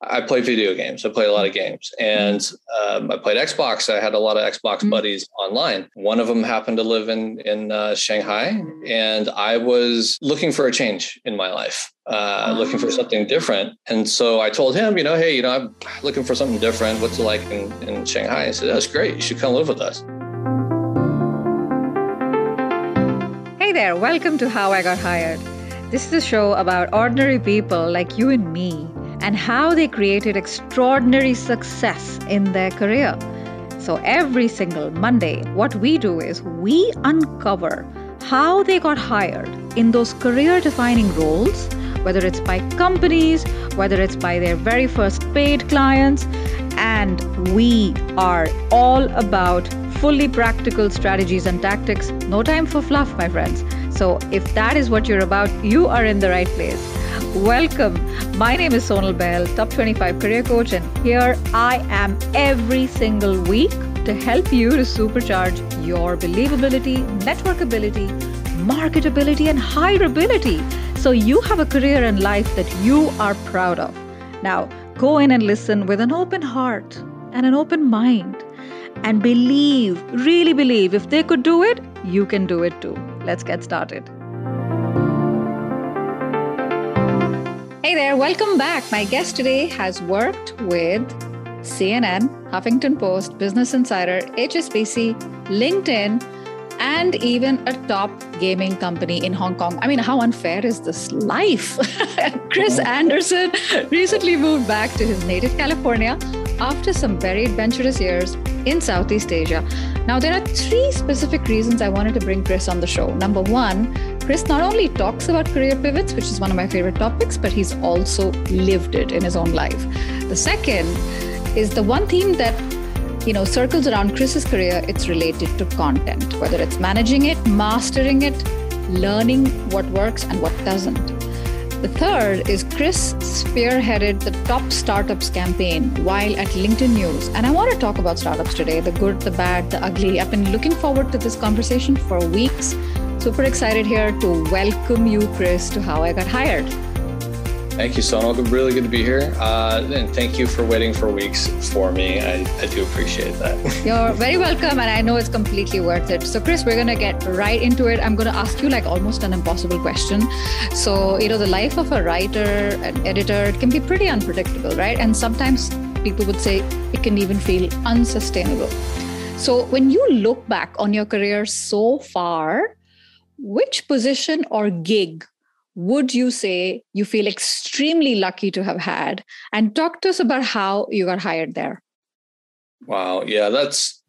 I play video games. I play a lot of games, and um, I played Xbox. I had a lot of Xbox mm-hmm. buddies online. One of them happened to live in in uh, Shanghai, and I was looking for a change in my life, uh, looking for something different. And so I told him, you know, hey, you know, I'm looking for something different. What's it like in, in Shanghai? I said, that's great. You should come live with us. Hey there, welcome to How I Got Hired. This is a show about ordinary people like you and me and how they created extraordinary success in their career. So every single Monday, what we do is we uncover how they got hired in those career defining roles, whether it's by companies, whether it's by their very first paid clients. And we are all about fully practical strategies and tactics. No time for fluff, my friends. So if that is what you're about, you are in the right place. Welcome. My name is Sonal Bahl, Top 25 Career Coach, and here I am every single week to help you to supercharge your believability, networkability, marketability, and hireability so you have a career and life that you are proud of. Now, go in and listen with an open heart and an open mind and believe, really believe, if they could do it, you can do it too. Let's get started. Hey there, welcome back. My guest today has worked with CNN, Huffington Post, Business Insider, HSBC, LinkedIn, and even a top gaming company in Hong Kong. I mean, how unfair is this life? Chris Anderson recently moved back to his native California after some very adventurous years in Southeast Asia. Now, there are three specific reasons I wanted to bring Chris on the show. Number one, Chris not only talks about career pivots, which is one of my favorite topics, but he's also lived it in his own life. The second is the one theme that you know circles around Chris's career, it's related to content, whether it's managing it, mastering it, learning what works and what doesn't. The third is Chris spearheaded the top startups campaign while at LinkedIn News. And I want to talk about startups today the good, the bad, the ugly. I've been looking forward to this conversation for weeks. Super excited here to welcome you, Chris, to How I Got Hired. Thank you, Sonal. Really good to be here. Uh, and thank you for waiting for weeks for me. I, I do appreciate that. You're very welcome. And I know it's completely worth it. So, Chris, we're going to get right into it. I'm going to ask you like almost an impossible question. So, you know, the life of a writer, an editor, it can be pretty unpredictable, right? And sometimes people would say it can even feel unsustainable. So, when you look back on your career so far, which position or gig would you say you feel extremely lucky to have had? And talk to us about how you got hired there. Wow. Yeah, that's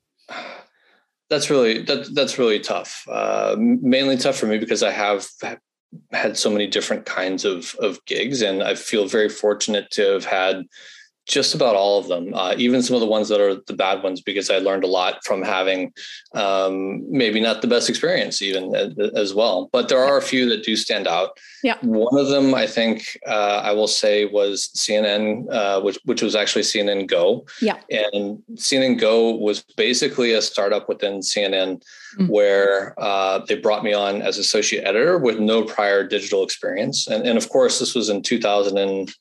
that's really that that's really tough. Uh, mainly tough for me because I have had so many different kinds of of gigs, and I feel very fortunate to have had just about all of them, uh, even some of the ones that are the bad ones, because I learned a lot from having um, maybe not the best experience, even as, as, well. But there are a few that do stand out. Yeah. One of them, I think, uh, I will say, was CNN, uh, which which was actually CNN Go. Yeah. And CNN Go was basically a startup within CNN, mm-hmm. where uh, they brought me on as associate editor with no prior digital experience, and and of course this was in 2000 and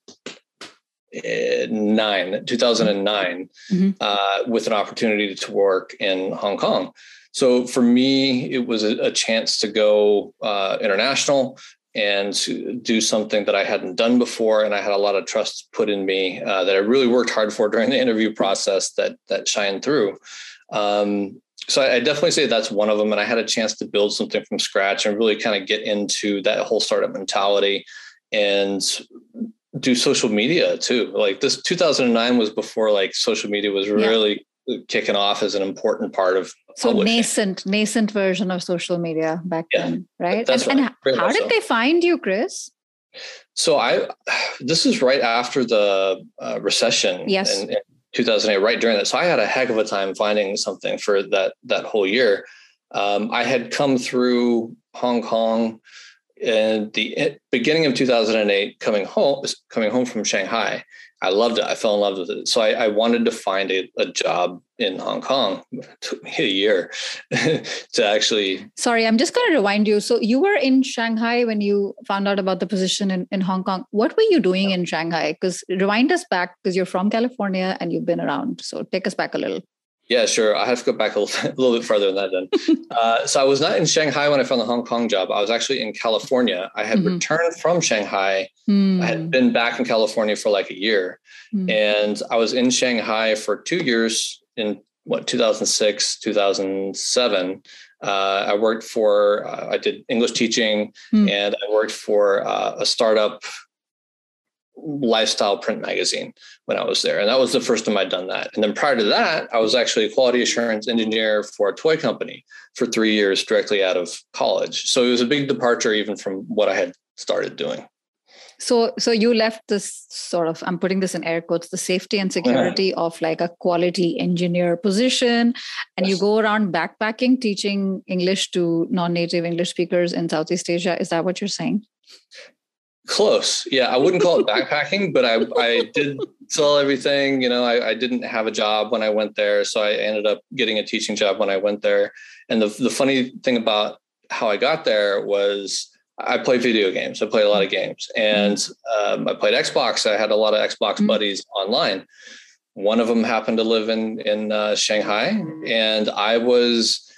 nine, 2009, mm-hmm. uh, with an opportunity to work in Hong Kong. So for me, it was a, a chance to go uh, international and to do something that I hadn't done before, and I had a lot of trust put in me uh, that I really worked hard for during the interview process that that shined through. Um, so I, I definitely say that's one of them, and I had a chance to build something from scratch and really kind of get into that whole startup mentality and do social media too. Like this 2009 was before like social media was really yeah. kicking off as an important part of so publishing. nascent nascent version of social media back yeah, then, right? And, and how did so. they find you, Chris? So I this is right after the uh, recession. Yes. In, in 2008, right during that. So I had a heck of a time finding something for that that whole year. Um, I had come through Hong Kong in the beginning of 2008 coming home coming home from shanghai I loved it. I fell in love with it. So I, I wanted to find a, a, job in Hong Kong. It took me a year to actually. Sorry, I'm just going to remind you. So you were in Shanghai when you found out about the position in, in Hong Kong. What were you doing in Shanghai? Because rewind us back because you're from California and you've been around. So take us back a little. Yeah, sure. I have to go back a little, a little bit further than that then. uh, so I was not in Shanghai when I found the Hong Kong job. I was actually in California. I had mm-hmm. returned from Shanghai. Mm. I had hmm. been back in California for like a year. Mm. And I was in Shanghai for two years in what, 2006, 2007. Uh, I worked for, uh, I did English teaching mm. and I worked for uh, a startup lifestyle print magazine when I was there. And that was the first time I'd done that. And then prior to that, I was actually a quality assurance engineer for a toy company for three years directly out of college. So it was a big departure even from what I had started doing. So so you left this sort of I'm putting this in air quotes the safety and security uh-huh. of like a quality engineer position and yes. you go around backpacking teaching English to non-native English speakers in Southeast Asia is that what you're saying? Close. Yeah, I wouldn't call it backpacking, but I I did sell everything. You know, I, I didn't have a job when I went there, so I ended up getting a teaching job when I went there. And the the funny thing about how I got there was I play video games. I play a lot of games, and um, I played Xbox. I had a lot of Xbox mm-hmm. buddies online. One of them happened to live in in uh, Shanghai, and I was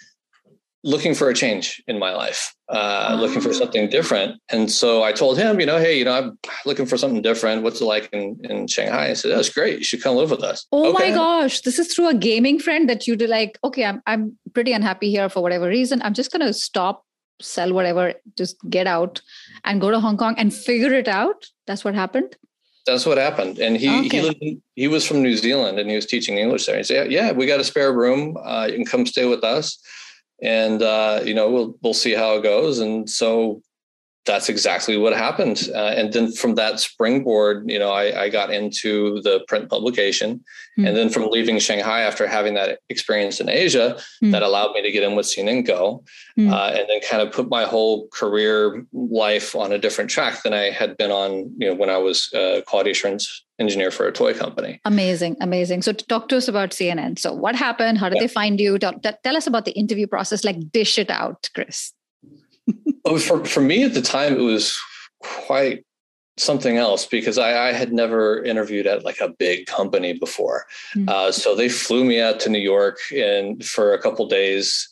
looking for a change in my life, uh, looking for ah. something different. And so I told him, you know, hey, you know, I'm looking for something different. What's it like in, in Shanghai? I said, that's great. You should come live with us. Oh okay. my gosh. This is through a gaming friend that you did like, okay, I'm, I'm pretty unhappy here for whatever reason. I'm just going to stop, sell whatever, just get out and go to Hong Kong and figure it out. That's what happened. That's what happened. And he, okay. he, lived, he was from New Zealand and he was teaching English there. He said, yeah, we got a spare room. Uh, you can come stay with us and uh, you know we'll we'll see how it goes. And so that's exactly what happened. Uh, and then from that springboard, you know, I, I got into the print publication. Mm-hmm. And then from leaving Shanghai after having that experience in Asia, mm-hmm. that allowed me to get in with and Go, mm-hmm. uh, and then kind of put my whole career life on a different track than I had been on, you know, when I was a quality assurance engineer for a toy company. Amazing, amazing. So talk to us about CNN. So what happened? How did yeah. they find you? Tell, tell us about the interview process. Like dish it out, Chris. oh, for for me at the time, it was quite something else because I, I, had never interviewed at like a big company before. Mm-hmm. Uh, so they flew me out to New York and for a couple days,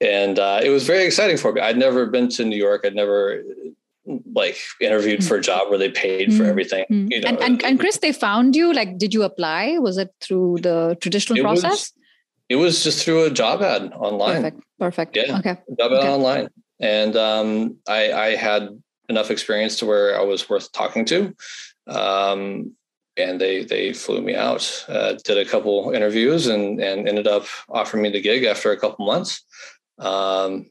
and uh, it was very exciting for me. I'd never been to New York. I'd never like interviewed mm-hmm. for a job where they paid mm-hmm. for everything. Mm-hmm. You know, and, and, and Chris, they found you. Like, did you apply? Was it through the traditional it process? Was, it was just through a job ad online. Perfect. Perfect. Yeah. Okay. Job ad okay. online, and um, I, I had enough experience to where I was worth talking to. Um, and they they flew me out. Uh, did a couple interviews and and ended up offering me the gig after a couple months. Um,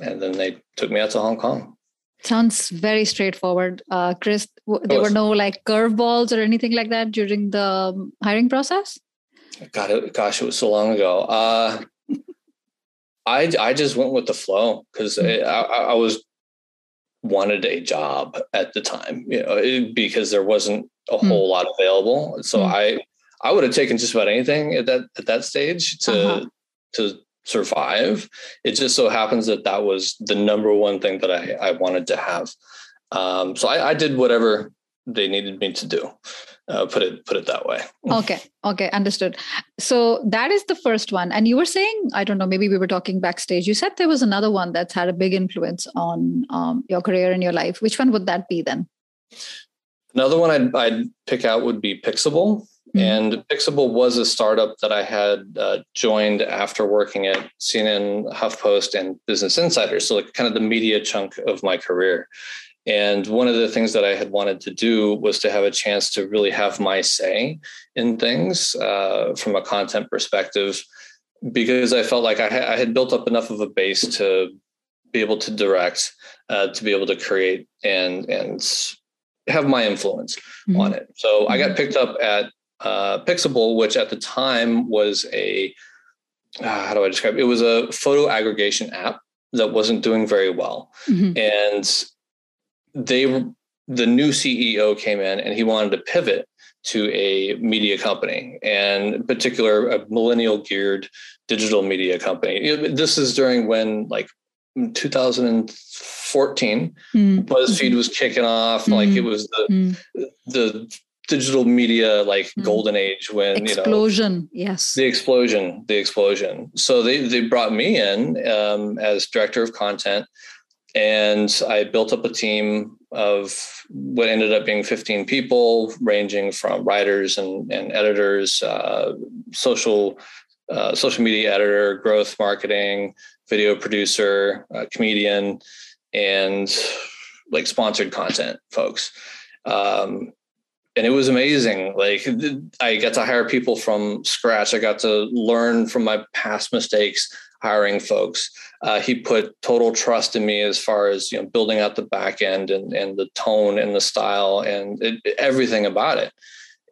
and then they took me out to Hong Kong. Sounds very straightforward, uh, Chris. There were no like curveballs or anything like that during the um, hiring process. God, it, gosh, it was so long ago. Uh, I I just went with the flow because mm-hmm. I, I, was wanted a job at the time, you know, it, because there wasn't a mm-hmm. whole lot available. So mm-hmm. I I would have taken just about anything at that at that stage to uh-huh. to survive. It just so happens that that was the number one thing that I, I wanted to have. Um, so I, I, did whatever they needed me to do. Uh, put it put it that way. Okay, okay, understood. So that is the first one, and you were saying I don't know. Maybe we were talking backstage. You said there was another one that's had a big influence on um, your career and your life. Which one would that be then? Another one I'd, I'd pick out would be Pixable. Mm-hmm. And Pixable was a startup that I had uh, joined after working at CNN, HuffPost, and Business Insider. So, like, kind of the media chunk of my career. And one of the things that I had wanted to do was to have a chance to really have my say in things uh, from a content perspective, because I felt like I, ha- I, had built up enough of a base to be able to direct, uh, to be able to create and and have my influence mm-hmm. on it. So I got mm-hmm. picked up at uh, Pixable, which at the time was a uh, how do I describe it? It was a photo aggregation app that wasn't doing very well, mm-hmm. and they the new CEO came in and he wanted to pivot to a media company, and in particular, a millennial geared digital media company. This is during when, like, 2014, mm. BuzzFeed was kicking off. Mm. Like it was the mm. the digital media like mm. golden age when explosion you know, explosion, yes. The explosion the explosion. So they they brought me in um, as director of content and i built up a team of what ended up being 15 people ranging from writers and, and editors uh, social uh, social media editor growth marketing video producer uh, comedian and like sponsored content folks. Um, and it was amazing. Like I got to hire people from scratch. I got to learn from my past mistakes hiring folks. Uh, he put total trust in me as far as you know building out the back end and and the tone and the style and it, everything about it.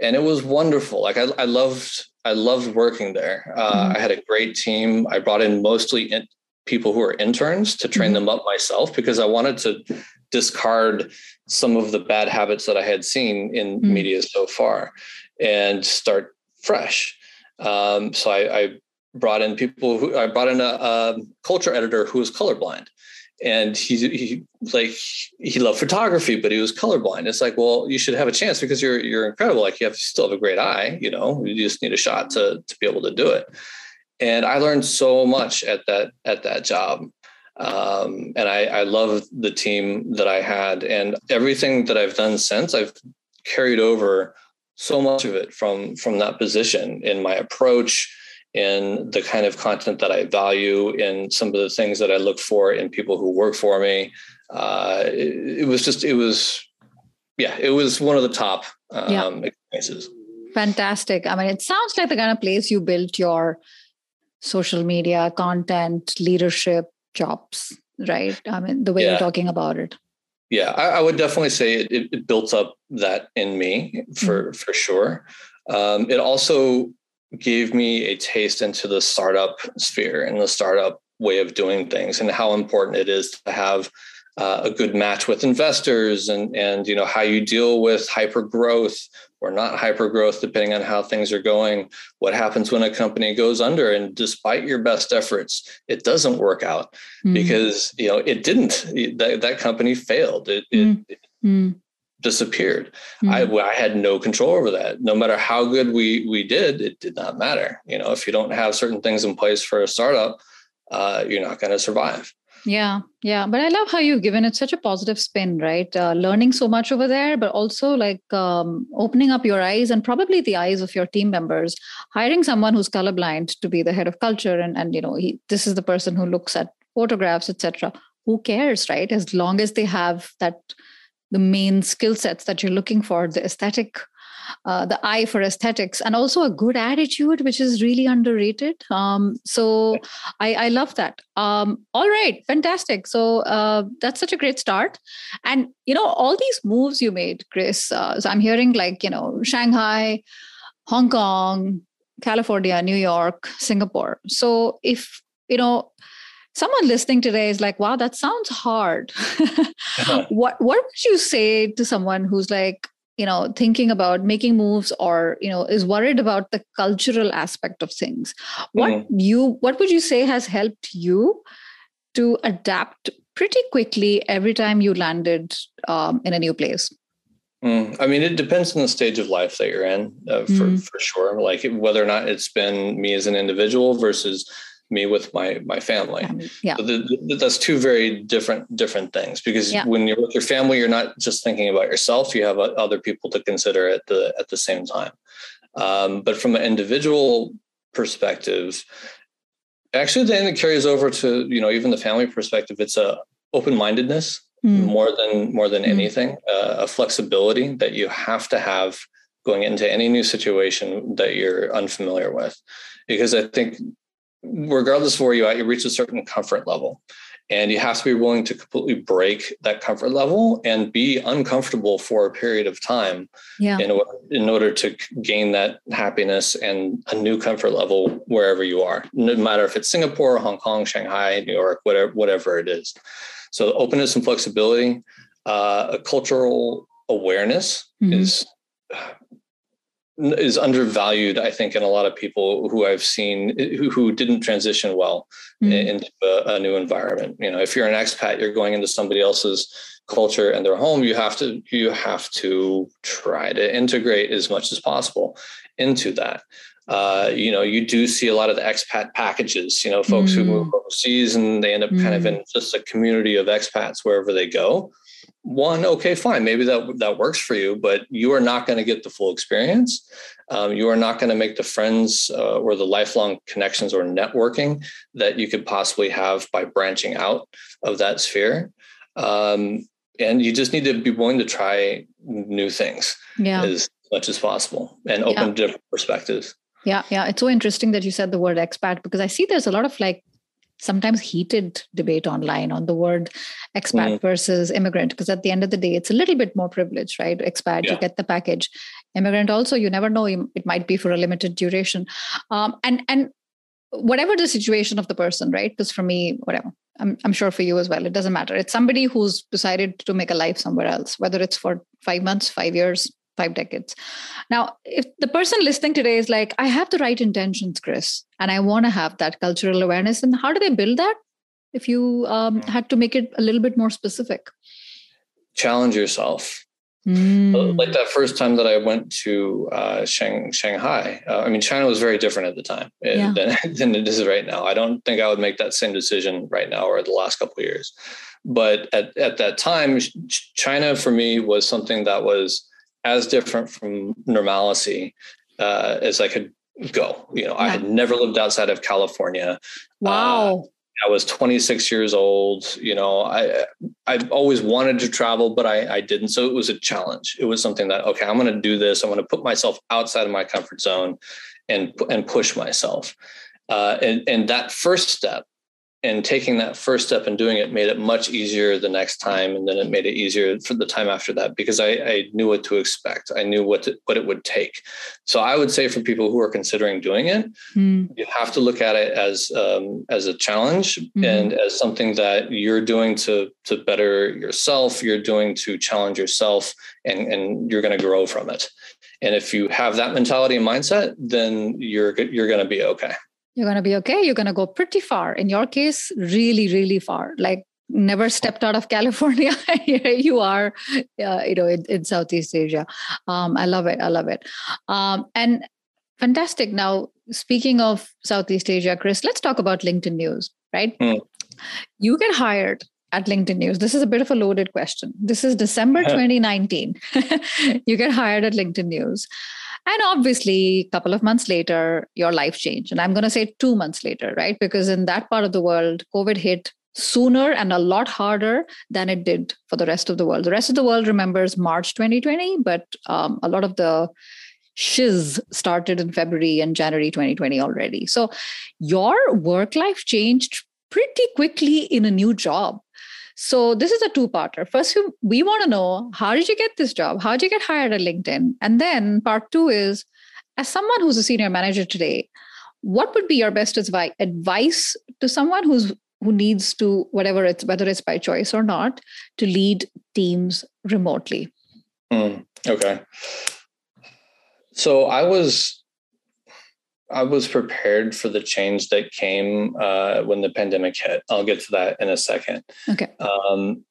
And it was wonderful. Like I, I loved I loved working there. Uh, mm-hmm. I had a great team. I brought in mostly in, people who are interns to train mm-hmm. them up myself because I wanted to discard some of the bad habits that I had seen in mm. media so far and start fresh. Um, so I, I, brought in people who I brought in a, a culture editor who was colorblind. And he, he like he loved photography, but he was colorblind. It's like, well, you should have a chance because you're you're incredible. Like you have still have a great eye, you know. You just need a shot to to be able to do it. And I learned so much at that at that job. Um, and I, I love the team that I had, and everything that I've done since, I've carried over so much of it from from that position in my approach, in the kind of content that I value, in some of the things that I look for in people who work for me. Uh, it, it, was just, it was, yeah, it was one of the top um, yeah. experiences. Fantastic. I mean, it sounds like the kind of place you built your social media content leadership jobs, right? I mean, the way yeah. you're talking about it. Yeah, I, I would definitely say it, it, built up that in me for mm-hmm. for sure. Um, it also gave me a taste into the startup sphere and the startup way of doing things and how important it is to have uh, a good match with investors and and you know how you deal with hyper growth or not hyper growth depending on how things are going what happens when a company goes under and despite your best efforts it doesn't work out mm. because you know it didn't that, that company failed it, mm. it, mm. disappeared I, hmm. I had no control over that no matter how good we we did it did not matter you know if you don't have certain things in place for a startup uh, you're not going to survive yeah, yeah. But I love how you've given it such a positive spin, right? Uh, learning so much over there, but also like um, opening up your eyes and probably the eyes of your team members, hiring someone who's colorblind to be the head of culture. And, and you know, he, this is the person who looks at photographs, etc. Who cares, right? As long as they have that, the main skill sets that you're looking for, the aesthetic uh, the eye for aesthetics and also a good attitude which is really underrated. Um, so I, I, love that. Um, all right fantastic. So uh, that's such a great start. And you know all these moves you made chris uh, so i'm hearing like you know shanghai hong kong california new york singapore. So if you know someone listening today is like wow that sounds hard. Uh-huh. what what would you say to someone who's like you know thinking about making moves or you know is worried about the cultural aspect of things what mm-hmm. you what would you say has helped you to adapt pretty quickly every time you landed um, in a new place mm, I mean, it depends on the stage of life that you're in, uh, for mm. for sure. Like whether or not it's been me as an individual versus me with my my family. Yeah, so the, the, that's two very different different things. Because yeah. when you're with your family, you're not just thinking about yourself; you have other people to consider at the at the same time. Um, but from an individual perspective, actually, then it carries over to you know even the family perspective, it's a open mindedness mm. more than more than mm. anything, uh, a flexibility that you have to have going into any new situation that you're unfamiliar with because I think regardless of where you are, you reach a certain comfort level. And you have to be willing to completely break that comfort level and be uncomfortable for a period of time yeah. in, order, in order to gain that happiness and a new comfort level wherever you are, no matter if it's Singapore, Hong Kong, Shanghai, New York, whatever, whatever it is. So openness and flexibility, uh, a cultural awareness mm-hmm. is is undervalued, I think, in a lot of people who I've seen who, who didn't transition well mm. into a, a, new environment. You know, if you're an expat, you're going into somebody else's culture and their home. You have to you have to try to integrate as much as possible into that. Uh, you know, you do see a lot of the expat packages. You know, folks mm. who move overseas and they end up mm. kind of in just a community of expats wherever they go one okay fine maybe that that works for you but you are not going to get the full experience um, you are not going to make the friends uh, or the lifelong connections or networking that you could possibly have by branching out of that sphere um, and you just need to be willing to try new things yeah. as much as possible and open yeah. different perspectives yeah yeah it's so interesting that you said the word expat because i see there's a lot of like sometimes heated debate online on the word expat mm. versus immigrant because at the end of the day it's a little bit more privileged right? Expat yeah. you get the package. Immigrant also you never know it might be for a limited duration. Um, and and whatever the situation of the person right? Because for me whatever. I'm, I'm sure for you as well it doesn't matter. It's somebody who's decided to make a life somewhere else whether it's for five months five years five decades. Now, if the person listening today is like, I have the right intentions, Chris, and I want to have that cultural awareness, and how do they build that? If you um, hmm. had to make it a little bit more specific, challenge yourself. Mm. Like that first time that I went to uh, Shang, Shanghai, uh, I mean, China was very different at the time eh, yeah. than, than it is right now. I don't think I would make that same decision right now or the last couple of years. But at, at that time, China for me was something that was as different from normalcy uh, as I could go. You know, yeah. I had never lived outside of California. Wow. Uh, I was 26 years old. You know, I I always wanted to travel, but I, I didn't. So it was a challenge. It was something that okay, I'm going to do this. I'm going to put myself outside of my comfort zone, and and push myself. Uh, and and that first step and taking that first step and doing it made it much easier the next time and then it made it easier for the time after that because i, I knew what to expect i knew what to, what it would take so i would say for people who are considering doing it mm. you have to look at it as um, as a challenge mm. and as something that you're doing to to better yourself you're doing to challenge yourself and and you're going to grow from it and if you have that mentality and mindset then you're you're going to be okay you're going to be okay. You're going to go pretty far. In your case, really, really far. Like never stepped out of California. Here you are, uh, you know, in, in Southeast Asia. Um, I love it. I love it. Um, and fantastic. Now, speaking of Southeast Asia, Chris, let's talk about LinkedIn News, right? Mm. You get hired at LinkedIn News. This is a bit of a loaded question. This is December 2019. you get hired at LinkedIn News. And obviously, a couple of months later, your life changed. And I'm going to say two months later, right? Because in that part of the world, COVID hit sooner and a lot harder than it did for the rest of the world. The rest of the world remembers March 2020, but um, a lot of the shiz started in February and January 2020 already. So your work life changed pretty quickly in a new job. So this is a two-parter. First, we want to know how did you get this job? How did you get hired at LinkedIn? And then part two is, as someone who's a senior manager today, what would be your best advice to someone who's who needs to whatever it's whether it's by choice or not to lead teams remotely? Mm, okay. So I was I was prepared for the change that came uh, when the pandemic hit. I'll get to that in a second. Okay. Um,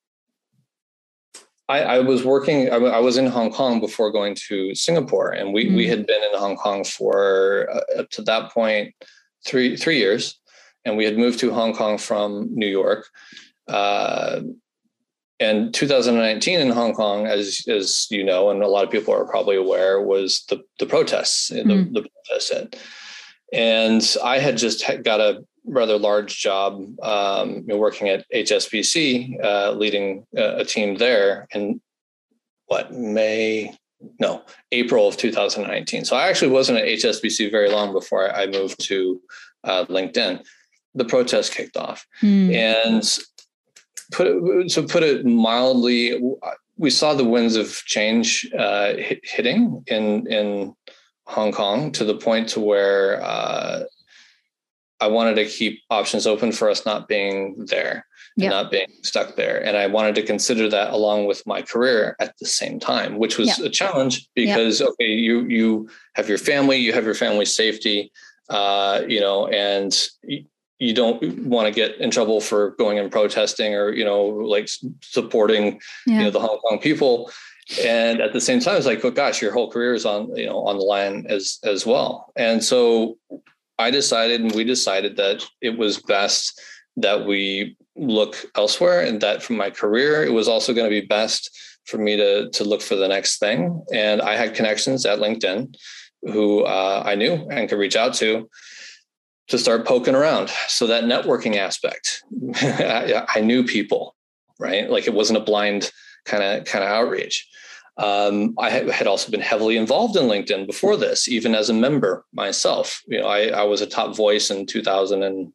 I, I, was working. I, I, was in Hong Kong before going to Singapore, and we mm. we had been in Hong Kong for uh, up to that point three three years, and we had moved to Hong Kong from New York. Uh, and 2019 in Hong Kong, as as you know, and a lot of people are probably aware, was the the protests. Mm. The, the protests and I had just got a rather large job um, working at HSBC, uh, leading a, a team there in what May, no, April of 2019. So I actually wasn't at HSBC very long before I moved to uh, LinkedIn. The protest kicked off, hmm. and put it, so put it mildly, we saw the winds of change uh, hitting in in Hong Kong to the point to where uh, I wanted to keep options open for us not being there. yeah. not being stuck there. And I wanted to consider that along with my career at the same time, which was a challenge because okay, you you have your family, you have your family safety, uh, you know, and you, you don't want to get in trouble for going and protesting or you know like supporting you know the Hong Kong people. And at the same time, it's like, oh gosh, your whole career is on you know on the line as as well. And so I decided, and we decided that it was best that we look elsewhere and that for my career it was also going to be best for me to to look for the next thing. And i had connections at linkedin who uh, i knew and could reach out to to start poking around. So that networking aspect I, I, knew people right? Like it wasn't a blind kind of kind of outreach um, I had also been heavily involved in LinkedIn before this, even as a member myself. You know, I, I was a top voice in 2000 and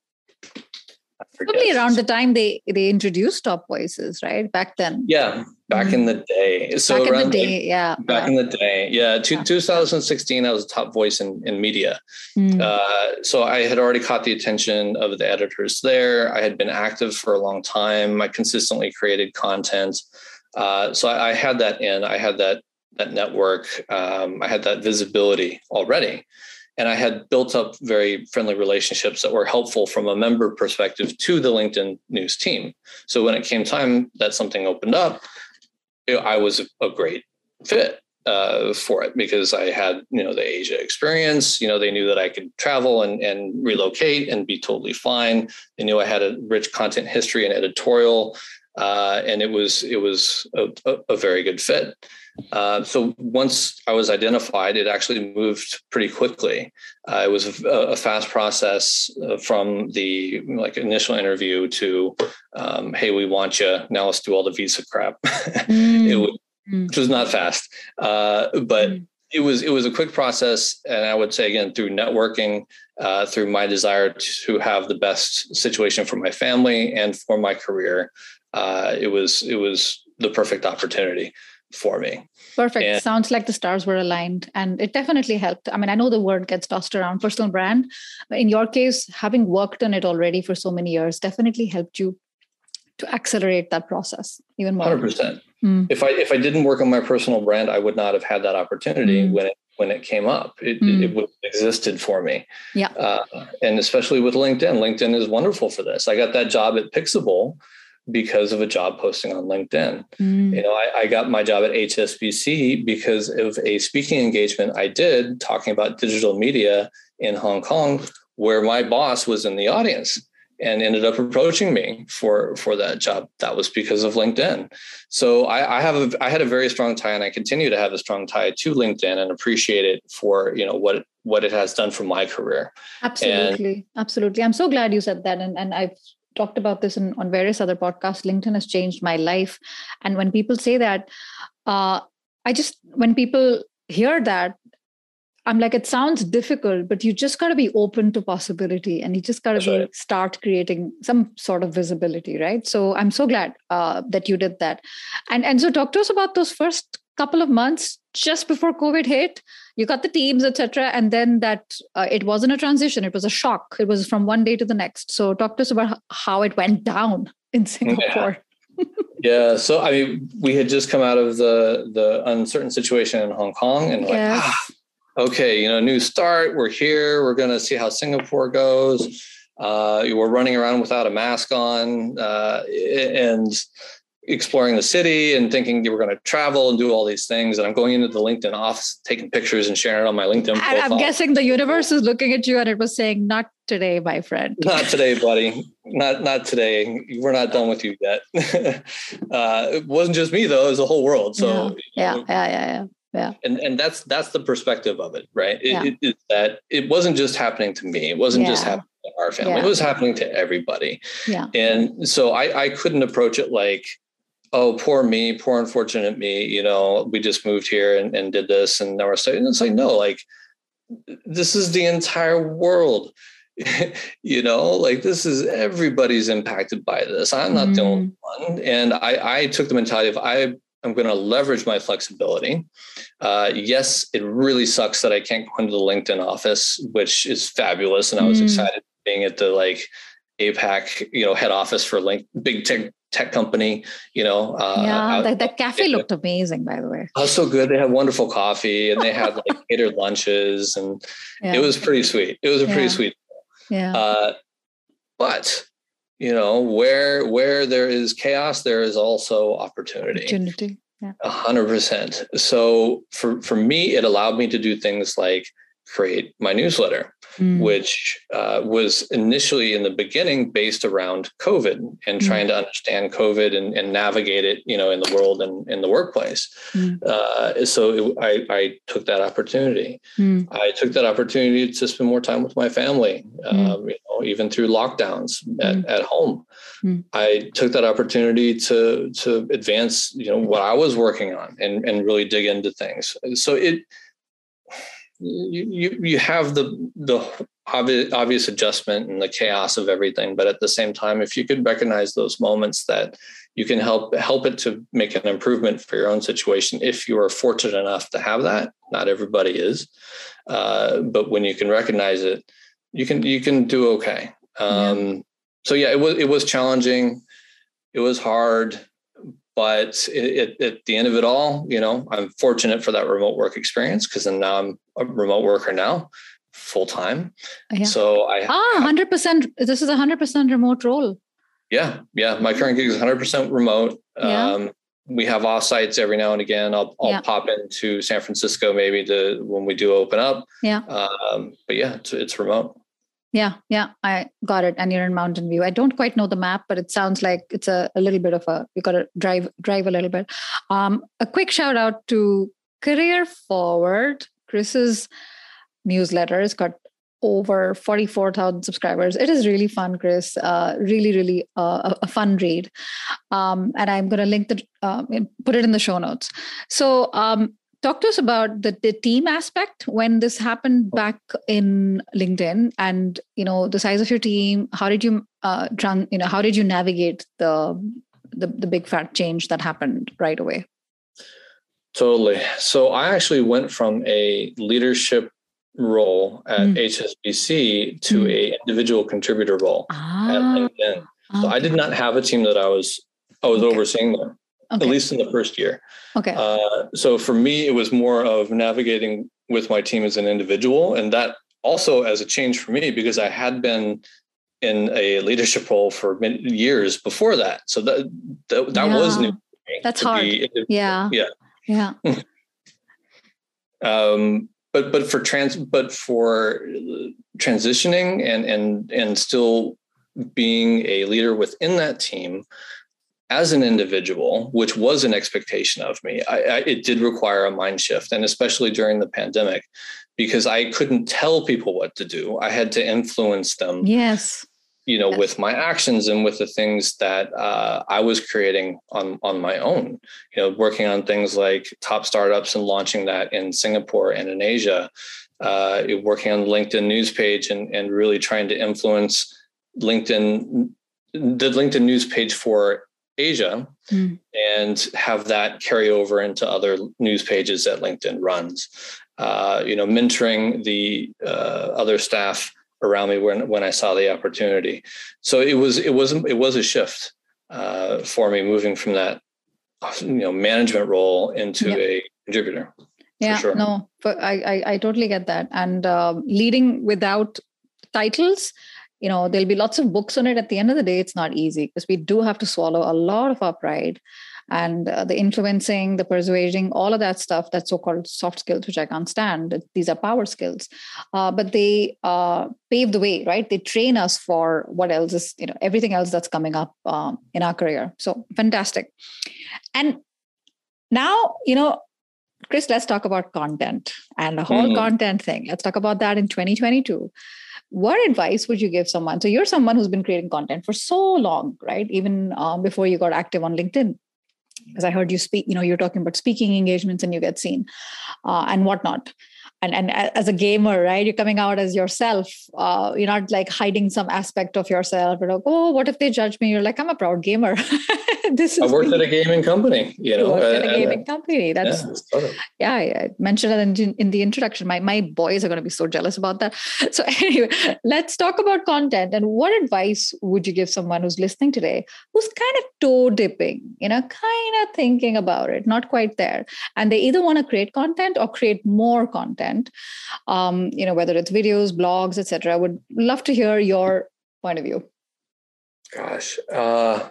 Probably around the time they they introduced top voices, right? Back then. Yeah, back mm in the day. So back in the day, like, yeah. Back in the day, yeah. yeah. 2016, I was a top voice in in media. Mm. Uh, so I had already caught the attention of the editors there. I had been active for a long time. I consistently created content. Uh, so I, I, had that in. I had that that network. Um, I had that visibility already and I had built up very friendly relationships that were helpful from a member perspective to the LinkedIn news team. So when it came time that something opened up, I was a great fit uh, for it because I had you know the Asia experience. You know they knew that I could travel and and relocate and be totally fine. They knew I had a rich content history and editorial, uh, and it was it was a, a, a very good fit. Uh, so once I was identified, it actually moved pretty quickly. Uh, it was a, a fast process uh, from the like initial interview to, um, "Hey, we want you. Now let's do all the visa crap." Mm. it was, mm. which was not fast, uh, but mm. It was it was a quick process, and I would say again through networking, uh, through my desire to have the best situation for my family and for my career. it was it was the perfect opportunity for me. Perfect. And Sounds like the stars were aligned and it definitely helped. I mean, I know the word gets tossed around personal brand, but in your case, having worked on it already for so many years definitely helped you to accelerate that process even more. 100%. Mm. If I if I didn't work on my personal brand, I would not have had that opportunity mm. when it when it came up. It, mm. it, would have existed for me. Yeah. Uh, and especially with LinkedIn, LinkedIn is wonderful for this. I got that job at Pixable because of a job posting on LinkedIn. Mm. You know, I, I, got my job at HSBC because of a speaking engagement I did talking about digital media in Hong Kong, where my boss was in the audience and ended up approaching me for for that job. That was because of LinkedIn. So I, I have a I had a very strong tie, and I continue to have a strong tie to LinkedIn, and appreciate it for you know what what it has done for my career. Absolutely, and, absolutely. I'm so glad you said that, and and I've talked about this in, on various other podcasts linkedin has changed my life and when people say that uh, i just when people hear that i'm like it sounds difficult but you just got to be open to possibility and you just got to right. start creating some sort of visibility right? So i'm so glad uh, that you did that. And and so talk to us about those first couple of months just before covid hit. You got the teams etc and then that uh, it wasn't a transition. It was a shock. It was from one day to the next. So talk to us about how it went down in singapore. Yeah. yeah so i mean we had just come out of the the uncertain situation in hong kong and like ah, okay you know new start we're here we're going to see how singapore goes uh, we're running around without a mask on uh, and exploring the city and thinking we were going to travel and do all these things. And I'm going into the LinkedIn office, taking pictures and sharing it on my LinkedIn profile. I'm guessing the universe is looking at you and it was saying, "Not today, my friend. Not today, buddy. Not not today. We're not done with you yet." uh, it wasn't just me though; it was the whole world. So yeah, yeah, yeah, yeah. yeah. Yeah. And and that's that's the perspective of it, right? It, yeah. it, it, that it wasn't just happening to me. It wasn't yeah. just happening to our family. Yeah. It was happening to everybody. Yeah. And so I I couldn't approach it like oh, poor me, poor unfortunate me, you know, we just moved here and, and did this and now we're starting. It's like, no, like this is the entire world. you know, like this is everybody's impacted by this. I'm not mm. the only mm. one. And I, I took the mentality of I I'm going to leverage my flexibility. Uh, yes, it really sucks that I can't go into the LinkedIn office, which is fabulous. And I was mm. excited being at the like APAC, you know, head office for like big tech tech company, you know. Uh, yeah, the, the cafe looked amazing, by the way. Oh, so good. They had wonderful coffee and they had like catered lunches and yeah. it was pretty sweet. It was a pretty yeah. sweet. Yeah. Uh, but you know, where where there is chaos, there is also opportunity. Opportunity. A hundred percent. So for for me, it allowed me to do things like create my newsletter mm. which uh, was initially in the beginning based around COVID and mm. trying to understand COVID and, and, navigate it, you know, in the world and in the workplace. Mm. Uh, so it, I, I, took that opportunity. Mm. I took that opportunity to spend more time with my family, mm. um, you know, even through lockdowns at, mm. at home. I took that opportunity to to advance, you know, what I was working on and and really dig into things. So it you you have the the obvious, obvious adjustment and the chaos of everything but at the same time if you could recognize those moments that you can help help it to make an improvement for your own situation if you are fortunate enough to have that not everybody is uh, but when you can recognize it you can you can do okay. Um, yeah. so yeah it was it was challenging. It was hard but it, it, at the end of it all, you know, I'm fortunate for that remote work experience because then now I'm a remote worker now, full time. Yeah. So I ah, hundred percent. This is a hundred percent remote role. Yeah, yeah. My current gig is 100 percent remote. Yeah. Um, we have off sites every now and again. I'll I'll yeah. pop into San Francisco maybe to when we do open up. Yeah. Um, but yeah, it's, it's remote. Yeah, yeah, I got it. And you're in Mountain View. I don't quite know the map, but it sounds like it's a, a little bit of a you got to drive drive a little bit. Um, a quick shout out to Career Forward, Chris's newsletter. has got over 44,000 subscribers. It is really fun, Chris. Uh, really, really uh, a, a, fun read. Um, and I'm going to link the, uh, put it in the show notes. So um, talk to us about the, the team aspect when this happened back in linkedin and you know the size of your team how did you uh you know how did you navigate the, the the big fat change that happened right away totally so i actually went from a leadership role at mm. hsbc to mm. a individual contributor role ah, at linkedin so okay. i did not have a team that i was i was okay. overseeing there okay. at least in the first year. Okay. Uh, so for me, it was more of navigating with my team as an individual, and that also as a change for me because I had been in a leadership role for many years before that. So that that, that yeah. was new. That's hard. yeah. Yeah. Yeah. um, but but for trans but for transitioning and and and still being a leader within that team as an individual, which was an expectation of me, I, I, it did require a mind shift, and especially during the pandemic, because I couldn't tell people what to do. I had to influence them. Yes. You know, yes. with my actions and with the things that uh, I was creating on on my own. You know, working on things like top startups and launching that in Singapore and in Asia. Uh, working on the LinkedIn news page and and really trying to influence LinkedIn the LinkedIn news page for Asia mm. and have that carry over into other news pages that LinkedIn runs. Uh, you know, mentoring the uh, other staff around me when when I saw the opportunity. So it was it was it was a shift uh, for me moving from that you know management role into yeah. a contributor. Yeah, sure. no, but I, I, I totally get that. And uh, leading without titles you know there'll be lots of books on it. At the end of the day it's not easy because we do have to swallow a lot of our pride and uh, the influencing the persuading all of that stuff that's so-called soft skills which i can't stand. These are power skills. Uh, but they uh, pave the way right? They train us for what else is you know everything else that's coming up um, in our career. So fantastic. And now you know chris let's talk about content and the whole mm-hmm. content thing. Let's talk about that in 2022 what advice would you give someone? So you're someone who's been creating content for so long right? Even um, before you got active on linkedin. Because i heard you speak you know you're talking about speaking engagements and you get seen uh, and whatnot. And and as a gamer right you're coming out as yourself uh, you're not like hiding some aspect of yourself or like oh what if they judge me? You're like i'm a proud gamer this I worked at a gaming company, you know. Worked at a gaming uh, company. That's yeah, yeah, I mentioned it in, in the introduction. My my boys are going to be so jealous about that. So anyway, let's talk about content and what advice would you give someone who's listening today who's kind of toe dipping, you know, kind of thinking about it, not quite there, and they either want to create content or create more content, um, you know, whether it's videos, blogs, etc. I would love to hear your point of view. Gosh. Uh,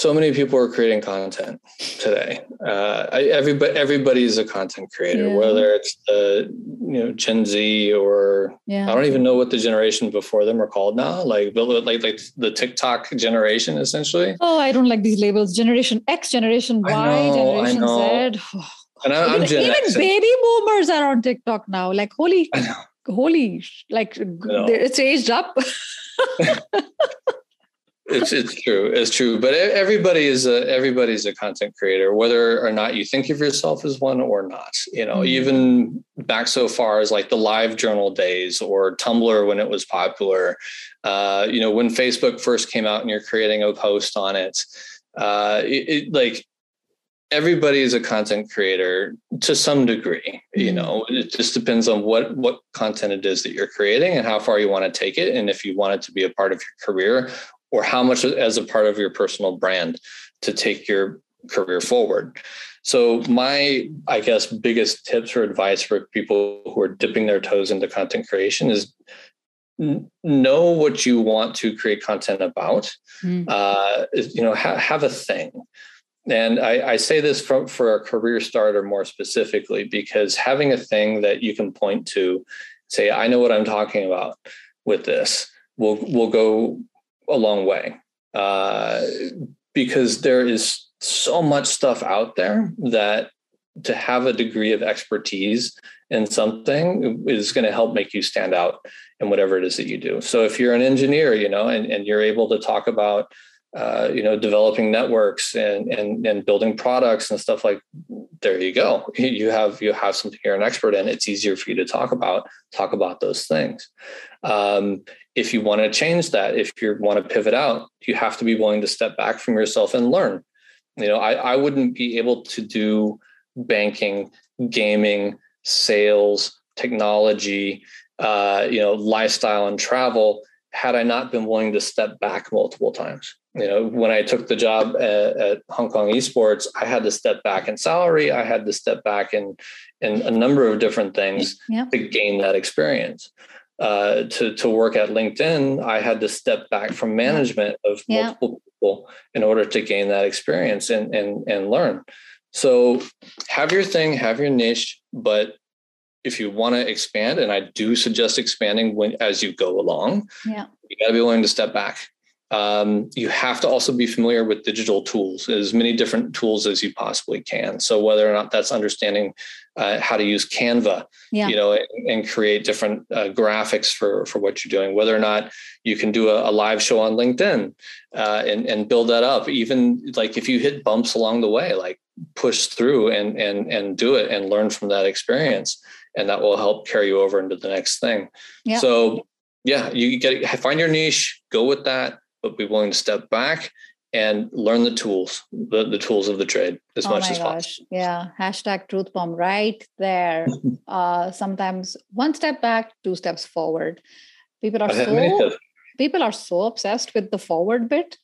so many people are creating content today. Uh, I, everybody, everybody is a content creator, yeah. whether it's the you know Gen Z or yeah. I don't even know what the generation before them are called now. Like like like the TikTok generation, essentially. Oh, I don't like these labels. Generation X, Generation Y, know, Generation Z. Oh, and I, am even, even baby boomers are on TikTok now. Like holy, holy, like it's aged up. it's it's true. It's true. But everybody is a everybody's a content creator, whether or not you think of yourself as one or not. You know, mm-hmm. even back so far as like the LiveJournal days or Tumblr when it was popular. Uh, you know, when Facebook first came out and you're creating a post on it, uh, it, it like everybody is a content creator to some degree mm-hmm. you know it just depends on what what content it is that you're creating and how far you want to take it and if you want it to be a part of your career or how much as a part of your personal brand to take your career forward. So my i guess biggest tips or advice for people who are dipping their toes into content creation is know what you want to create content about. Mm. uh, you know ha- have a thing. And I, I, say this for, for a career starter more specifically because having a thing that you can point to, say, I know what I'm talking about with this, will will go a long way. Uh, because there is so much stuff out there that to have a degree of expertise in something is going to help make you stand out in whatever it is that you do. So if you're an engineer, you know, and, and you're able to talk about uh, you know, developing networks and, and and building products and stuff like. There you go. You have you have something you're an expert in. It's easier for you to talk about talk about those things. Um, if you want to change that, if you want to pivot out, you have to be willing to step back from yourself and learn. You know, I, I wouldn't be able to do banking, gaming, sales, technology, uh, you know, lifestyle and travel had I not been willing to step back multiple times you know when i took the job at, at, hong kong esports i had to step back in salary. I had to step back in in a number of different things to gain that experience. Uh, to to work at linkedin i had to step back from management of multiple people in order to gain that experience and and and learn. So have your thing have your niche but if you want to expand and i do suggest expanding when as you go along yeah. you got to be willing to step back um, you have to also be familiar with digital tools, as many different tools as you possibly can. So whether or not that's understanding uh, how to use Canva, yeah. you know, and, and create different uh, graphics for for what you're doing, whether or not you can do a, a live show on LinkedIn uh, and and build that up. Even like if you hit bumps along the way, like push through and and and do it and learn from that experience, and that will help carry you over into the next thing. Yeah. So yeah, you get find your niche, go with that but be willing to step back and learn the tools, the, the tools of the trade as oh much as gosh. possible. Yeah. Hashtag truth bomb right there. uh, sometimes one step back, two steps forward. People are so people are so obsessed with the forward bit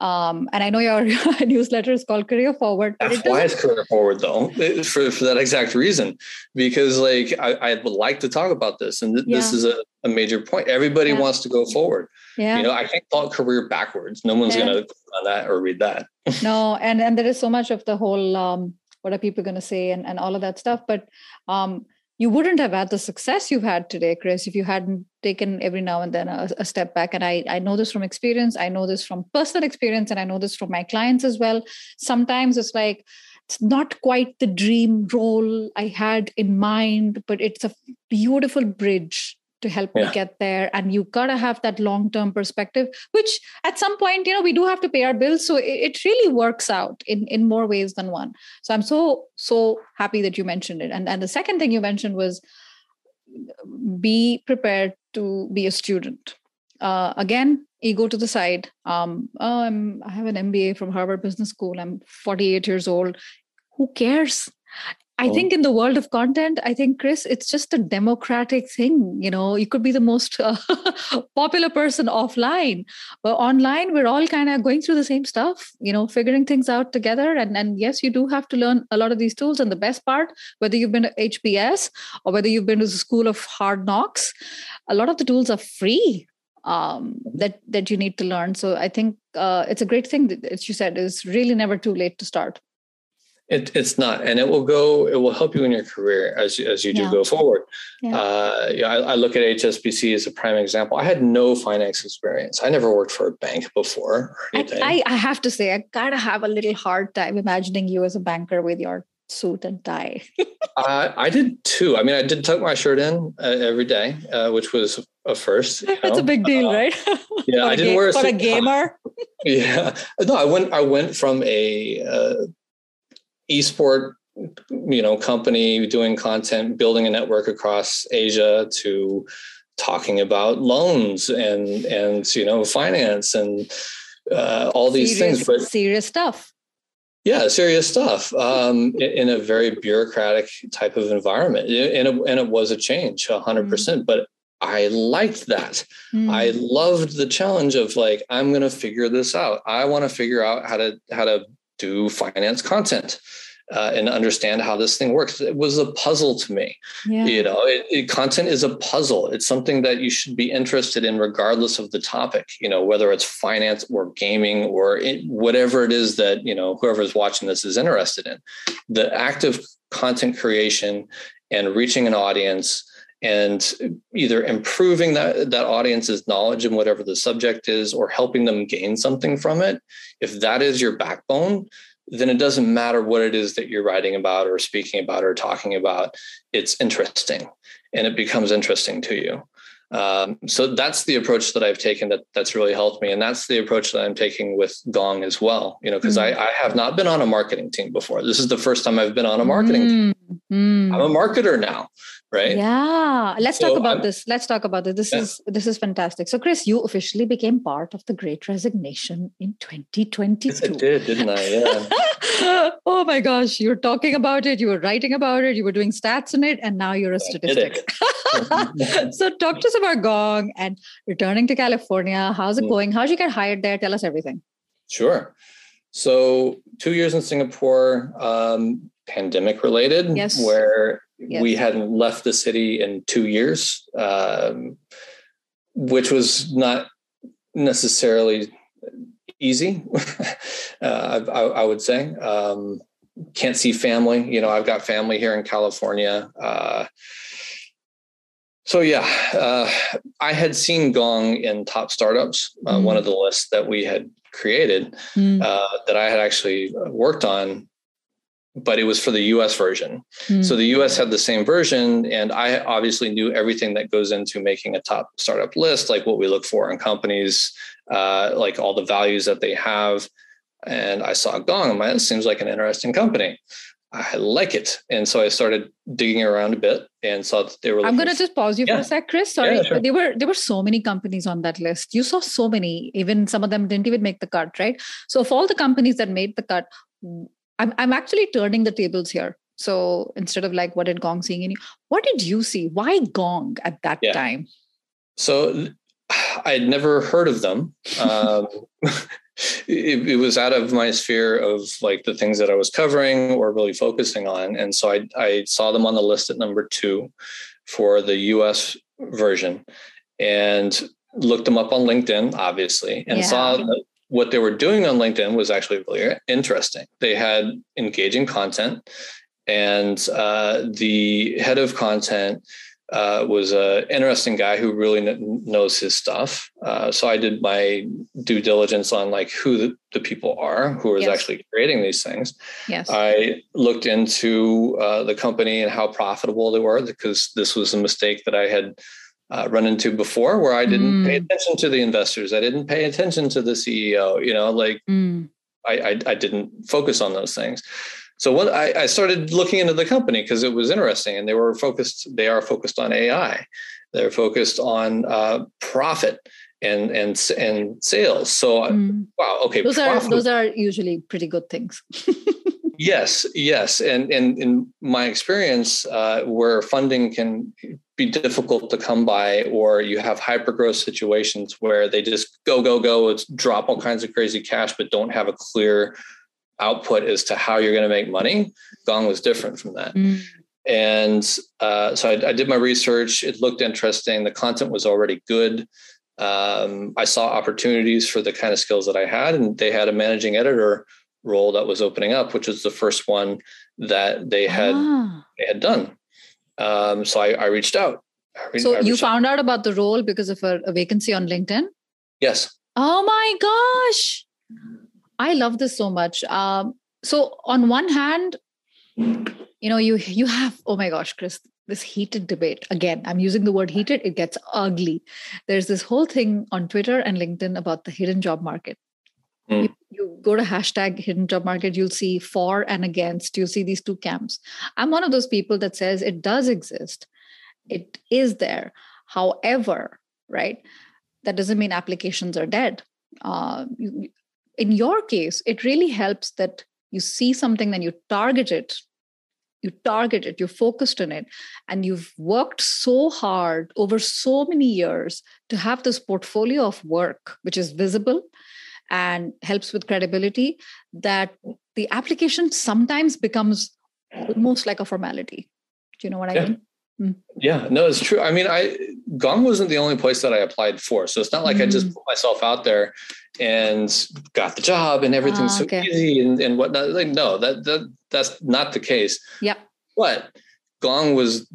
um, and I know your newsletter is called Career Forward. That's why it's Career Forward, though, for, for that exact reason. Because, like, I, I would like to talk about this, and th- yeah. this is a, a, major point. Everybody yeah. wants to go forward. Yeah. You know, I can't call it career backwards. No one's yeah. going to on that or read that. no, and and there is so much of the whole um, what are people going to say and, and all of that stuff. But um, you wouldn't have had the success you've had today, Chris, if you hadn't taken every now and then a, a, step back. And I, I know this from experience. I know this from personal experience, and I know this from my clients as well. Sometimes it's like, it's not quite the dream role I had in mind, but it's a beautiful bridge to help yeah. me get there and you gotta have that long-term perspective which at some point you know we do have to pay our bills so it, it, really works out in in more ways than one so i'm so so happy that you mentioned it and and the second thing you mentioned was be prepared to be a student uh, again, ego to the side. Um, oh, I'm, I have an MBA from Harvard Business School. I'm 48 years old. Who cares? I oh. think in the world of content, I think Chris, it's just a democratic thing. You know, you could be the most uh, popular person offline, but online, we're all kind of going through the same stuff. You know, figuring things out together. And and yes, you do have to learn a lot of these tools. And the best part, whether you've been to HBS or whether you've been to the School of Hard Knocks, a lot of the tools are free um, that that you need to learn. So I think uh, it's a great thing that, as you said, is really never too late to start. It, it's not, and it will go. It will help you in your career as as you do yeah. go forward. Yeah. Uh, yeah, I, I, look at HSBC as a prime example. I had no finance experience. I never worked for a bank before. I, I, I have to say, I kind of have a little hard time imagining you as a banker with your suit and tie. uh, I did too. I mean, I did tuck my shirt in uh, every day, uh, which was a first. That's know? a big deal, uh, right? Yeah, I didn't ga- wear a for a gamer. yeah, no, I went. I went from a uh, esport you know company doing content building a network across asia to talking about loans and and you know finance and uh, all these serious, things but serious stuff yeah serious stuff um, in, a very bureaucratic type of environment and it, and it was a change 100% mm. but i liked that mm. i loved the challenge of like i'm going to figure this out i want to figure out how to how to do finance content uh, and understand how this thing works. It was a puzzle to me. Yeah. You know, it, it, content is a puzzle. It's something that you should be interested in, regardless of the topic. You know, whether it's finance or gaming or it, whatever it is that you know whoever's watching this is interested in. The active content creation and reaching an audience and either improving that, that audience's knowledge in whatever the subject is or helping them gain something from it if that is your backbone then it doesn't matter what it is that you're writing about or speaking about or talking about. It's interesting and it becomes interesting to you. Um, so that's the approach that I've taken that that's really helped me. And that's the approach that I'm taking with Gong as well, you know, because mm. I, I, have not been on a marketing team before. This is the first time I've been on a marketing mm. team. Mm. I'm a marketer now right? Yeah let's so talk about I'm, this let's talk about this. This yeah. is this is fantastic. So chris you officially became part of the great resignation in 2022 yes, i did didn't i? Yeah. Oh my gosh you were talking about it you were writing about it you were doing stats on it and now you're a statistic. so talk to us about gong and returning to california. How's it mm. going? How'd you get hired there? Tell us everything. Sure. So two years in singapore um, pandemic related yes. where yes. we hadn't left the city in two years, um, which was not necessarily easy. uh, I, I, would say um, can't see family. You know, I've got family here in California. Uh, so yeah, uh, I had seen Gong in top startups, uh, mm. one of the lists that we had created mm. uh, that I had actually worked on but it was for the US version. Mm. So the US had the same version. And I obviously knew everything that goes into making a top startup list, like what we look for in companies, uh, like all the values that they have. And I saw Gong, and my, this seems like an interesting company. I like it. And so I started digging around a bit and saw that they were. I'm going to just pause you yeah. for a sec, Chris. Sorry. Yeah, sure. There were there were so many companies on that list. You saw so many, even some of them didn't even make the cut, right? So of all the companies that made the cut, I'm I'm actually turning the tables here. So instead of like what did Gong seeing in you, what did you see? Why Gong at that yeah. time? So I had never heard of them. Um, it, it, was out of my sphere of like the things that I was covering or really focusing on, and so I I saw them on the list at number two for the U.S. version, and looked them up on LinkedIn, obviously, and yeah. saw what they were doing on LinkedIn was actually really interesting. They had engaging content, and uh, the head of content uh, was an interesting guy who really kn- knows his stuff. Uh, so I did my due diligence on like who the, the people are who is yes. actually creating these things. Yes. I looked into uh, the company and how profitable they were because this was a mistake that I had uh, run into before where I didn't mm. pay attention to the investors. I didn't pay attention to the CEO, you know, like mm. I, I, I, didn't focus on those things. So what I, I started looking into the company because it was interesting and they were focused, they are focused on AI. They're focused on uh, profit and and and sales. So mm. wow, okay, those are those are usually pretty good things. yes, yes, and and in my experience, uh, where funding can be difficult to come by, or you have hyper growth situations where they just go go go, it's drop all kinds of crazy cash, but don't have a clear output as to how you're going to make money. Gong was different from that. Mm. And uh, so I, I, did my research. It looked interesting. The content was already good. Um, I saw opportunities for the kind of skills that I had, and they had a managing editor role that was opening up, which was the first one that they had ah. they had done. Um, so I, I, reached out. I re- so you found out. out about the role because of a, a vacancy on LinkedIn. Yes. Oh my gosh! I love this so much. Um, so on one hand, you know, you you have oh my gosh, Chris, this heated debate. Again, I'm using the word heated, it gets ugly. There's this whole thing on Twitter and LinkedIn about the hidden job market. Mm. You, you, go to hashtag hidden job market, you'll see for and against. You'll see these two camps. I'm one of those people that says it does exist, it is there. However, right, that doesn't mean applications are dead. Uh, you, in your case, it really helps that you see something, then you target it you target it you're focused on it and you've worked so hard over so many years to have this portfolio of work which is visible and helps with credibility that the application sometimes becomes almost like a formality do you know what yeah. i mean mm. yeah no it's true i mean i gong wasn't the only place that i applied for so it's not like mm. i just mm. put myself out there and got the job and everything's ah, okay. so easy and, and whatnot. Like, no, that, that that's not the case. Yep. But Gong was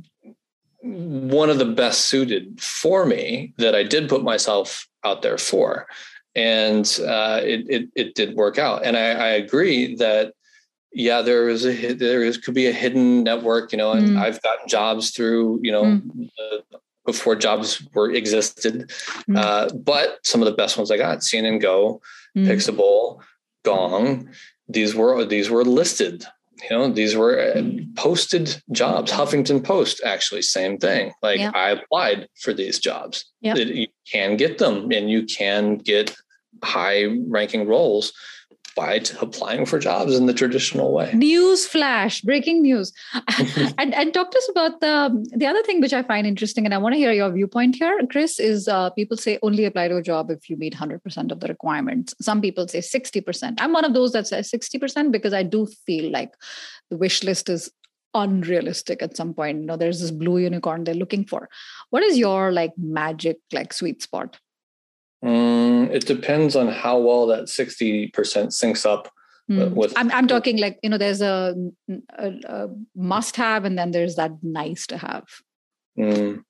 one of the best suited for me that I did put myself out there for. And uh, it, it, it did work out. And I, I agree that yeah, there is a there is could be a hidden network, you know, and mm. I've gotten jobs through, you know, mm before jobs were existed. Mm-hmm. Uh, but some of the best ones I got, CNN Go, mm-hmm. Pixable, Gong, these were these were listed. You know, these were uh, posted jobs. Huffington Post, actually, same thing. Like yeah. I applied for these jobs. Yeah. You can get them, and you can get high-ranking roles by applying for jobs in the traditional way. News flash, breaking news. and, and talk to us about the, the other thing which I find interesting, and I want to hear your viewpoint here, Chris, is uh, people say only apply to a job if you meet 100% of the requirements. Some people say 60%. I'm one of those that says 60% because I do feel like the wish list is unrealistic at some point. You know, there's this blue unicorn they're looking for. What is your like magic, like sweet spot? Mm, it depends on how well that 60% syncs up mm. with. I'm, I'm talking like, you know, there's a, a, a must have and then there's that nice to have. Mm.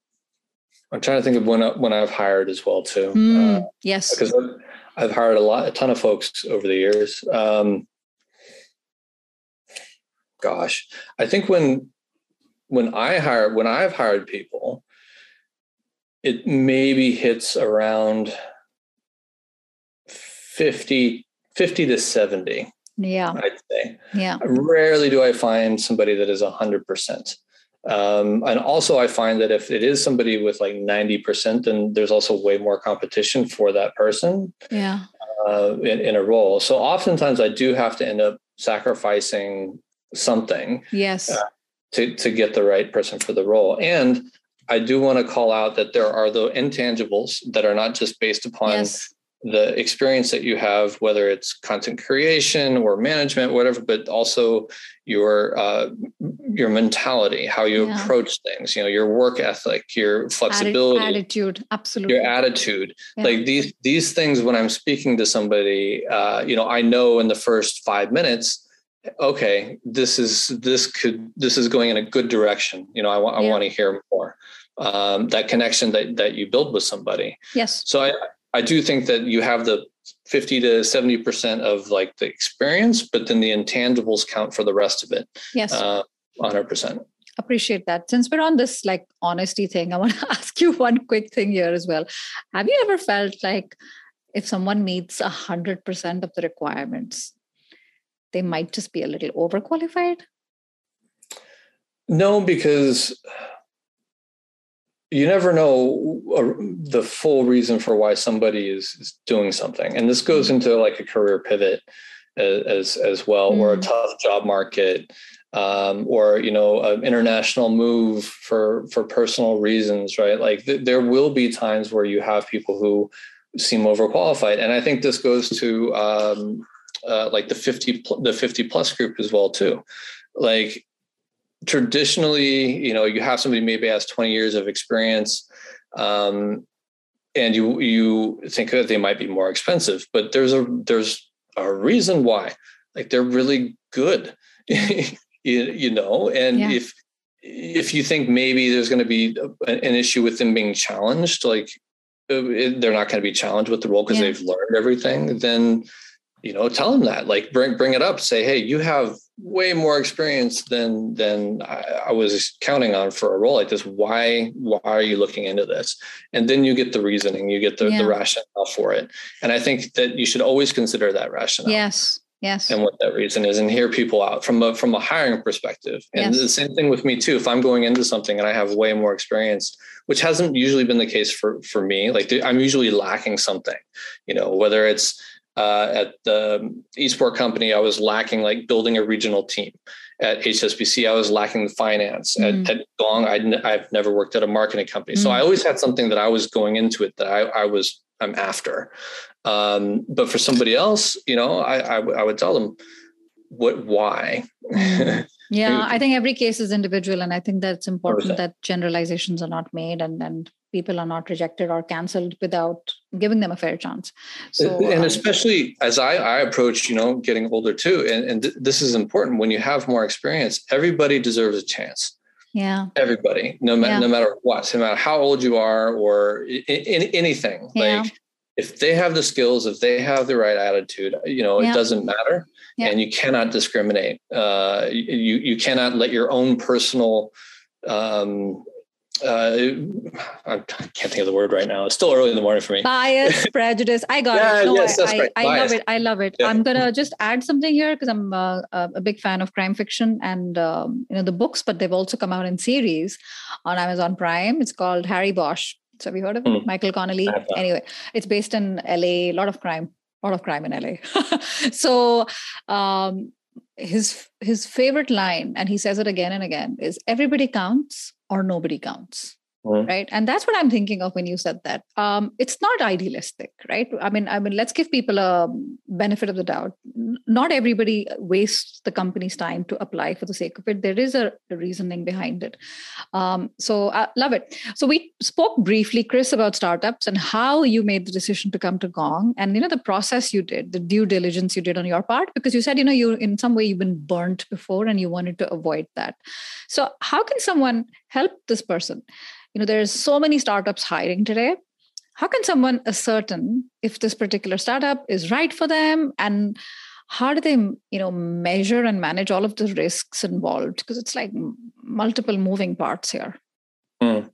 I'm trying to think of when, when I've hired as well, too. Uh, yes. Because I've hired a lot, a ton of folks over the years. Um, gosh, I think when when I hire when I've hired people, it maybe hits around 50, 50 to 70. Yeah. I'd say. Yeah. Rarely do I find somebody that is 100%. Um, and also, I find that if it is somebody with like 90%, then there's also way more competition for that person yeah. Uh, in, in a role. So oftentimes I do have to end up sacrificing something. Yes. Uh, to, to get the right person for the role. And I do want to call out that there are the intangibles that are not just based upon yes the experience that you have, whether it's content creation or management, whatever, but also your uh, your mentality, how you yeah. approach things, you know, your work ethic, your flexibility, attitude, absolutely, your attitude. Yeah. Like these these things, when I'm speaking to somebody, uh, you know, I know in the first five minutes, okay, this is this could this is going in a good direction. You know, I want I want to hear more. Um, that connection that that you build with somebody. Yes. So I I do think that you have the 50 to 70% of like the experience, but then the intangibles count for the rest of it. Yes. Uh, 100%. Appreciate that. Since we're on this like honesty thing, I want to ask you one quick thing here as well. Have you ever felt like if someone meets 100% of the requirements, they might just be a little overqualified? No, because you never know the full reason for why somebody is, is doing something and this goes mm. into like a career pivot as as well mm. or a mm. tough job market um, or you know an international move for for personal reasons right like th- there will be times where you have people who seem overqualified and i think this goes to um, uh, like the 50 pl- the 50 plus group as well too like traditionally you know you have somebody maybe has 20 years of experience um, and you you think that they might be more expensive but there's a there's a reason why like they're really good you, you know and yeah. if if you think maybe there's going to be an issue with them being challenged like uh, they're not going to be challenged with the role because yeah. they've learned everything then you know tell them that like bring bring it up say hey you have way more experience than than I, I, was counting on for a role like this why why are you looking into this and then you get the reasoning you get the, yeah. the rationale for it and i think that you should always consider that rationale yes Yes. And what that reason is and hear people out from a from a hiring perspective. And yes. the same thing with me too. If I'm going into something and I have way more experience, which hasn't usually been the case for for me, like I'm usually lacking something, you know, whether it's uh, at the esports company, I was lacking like building a regional team. At HSBC, I was lacking finance. Mm. At, at Gong, i have never worked at a marketing company, mm. so I always had something that I was going into it that I, I was I'm after. Um, but for somebody else, you know, I, I, I would tell them what, why. Mm. yeah, I think every case is individual, and I think that's important that generalizations are not made and and people are not rejected or canceled without giving them a fair chance. So, and um, especially as I, I approach, you know, getting older too, and, and th- this is important when you have more experience. Everybody deserves a chance. Yeah. Everybody, no matter yeah. no matter what, no matter how old you are or in, in anything. Yeah. Like if they have the skills, if they have the right attitude, you know, yeah. it doesn't matter. Yeah. And you cannot discriminate. Uh, you you cannot let your own personal um, uh, I can't think of the word right now. It's still early in the morning for me. Bias, prejudice. I got yeah, it. No, yes, I, right. I, I love it. I love it. Yeah. I'm gonna just add something here because I'm uh, a big fan of crime fiction and um, you know the books, but they've also come out in series on Amazon Prime. It's called Harry Bosch. So have you heard of? Mm. Michael Connelly. Anyway, it's based in LA. A lot of crime. A lot of crime in LA. so um, his his favorite line, and he says it again and again, is "Everybody counts or nobody counts." mm. right? And that's what i'm thinking of when you said that. Um, it's not idealistic right? I mean i mean let's give people a benefit of the doubt. Not everybody wastes the company's time to apply for the sake of it. There is a, a reasoning behind it. Um, so i love it. So we spoke briefly chris about startups and how you made the decision to come to gong and you know the process you did the due diligence you did on your part because you said you know you in some way you've been burnt before and you wanted to avoid that. So how can someone help this person you know there's so many startups hiring today how can someone ascertain if this particular startup is right for them and how do they you know measure and manage all of the risks involved because it's like multiple moving parts here mm.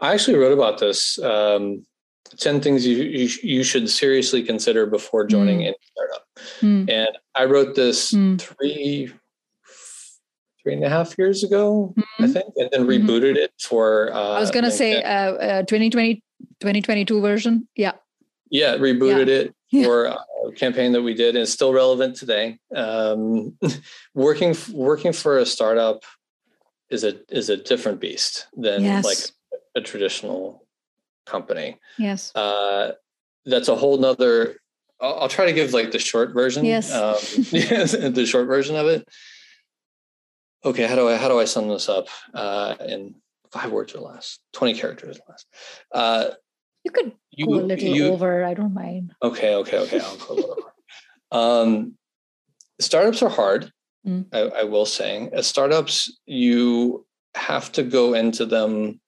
i actually wrote about this um, 10 things you, you, you, should seriously consider before joining mm. any startup mm. and i wrote this mm. three three and a half years ago, mm-hmm. I think, and then mm-hmm. rebooted it for. Uh, I was going to say uh, uh, 2020, 2022 version. Yeah. Yeah, rebooted yeah. it yeah. for a campaign that we did, and still relevant today. Um, working working for a startup is a is a different beast than yes. like a traditional company. Yes. Uh, that's a whole nother. I'll, I'll, try to give like the short version. Yes. Um, the short version of it okay, how do I how do I sum this up uh, in five words or less, twenty characters or less? Uh, you could you, go a little you, over. I don't mind. Okay, okay, okay. I'll go a little over. Um, startups are hard. Mm. I, I, will say, as startups, you have to go into them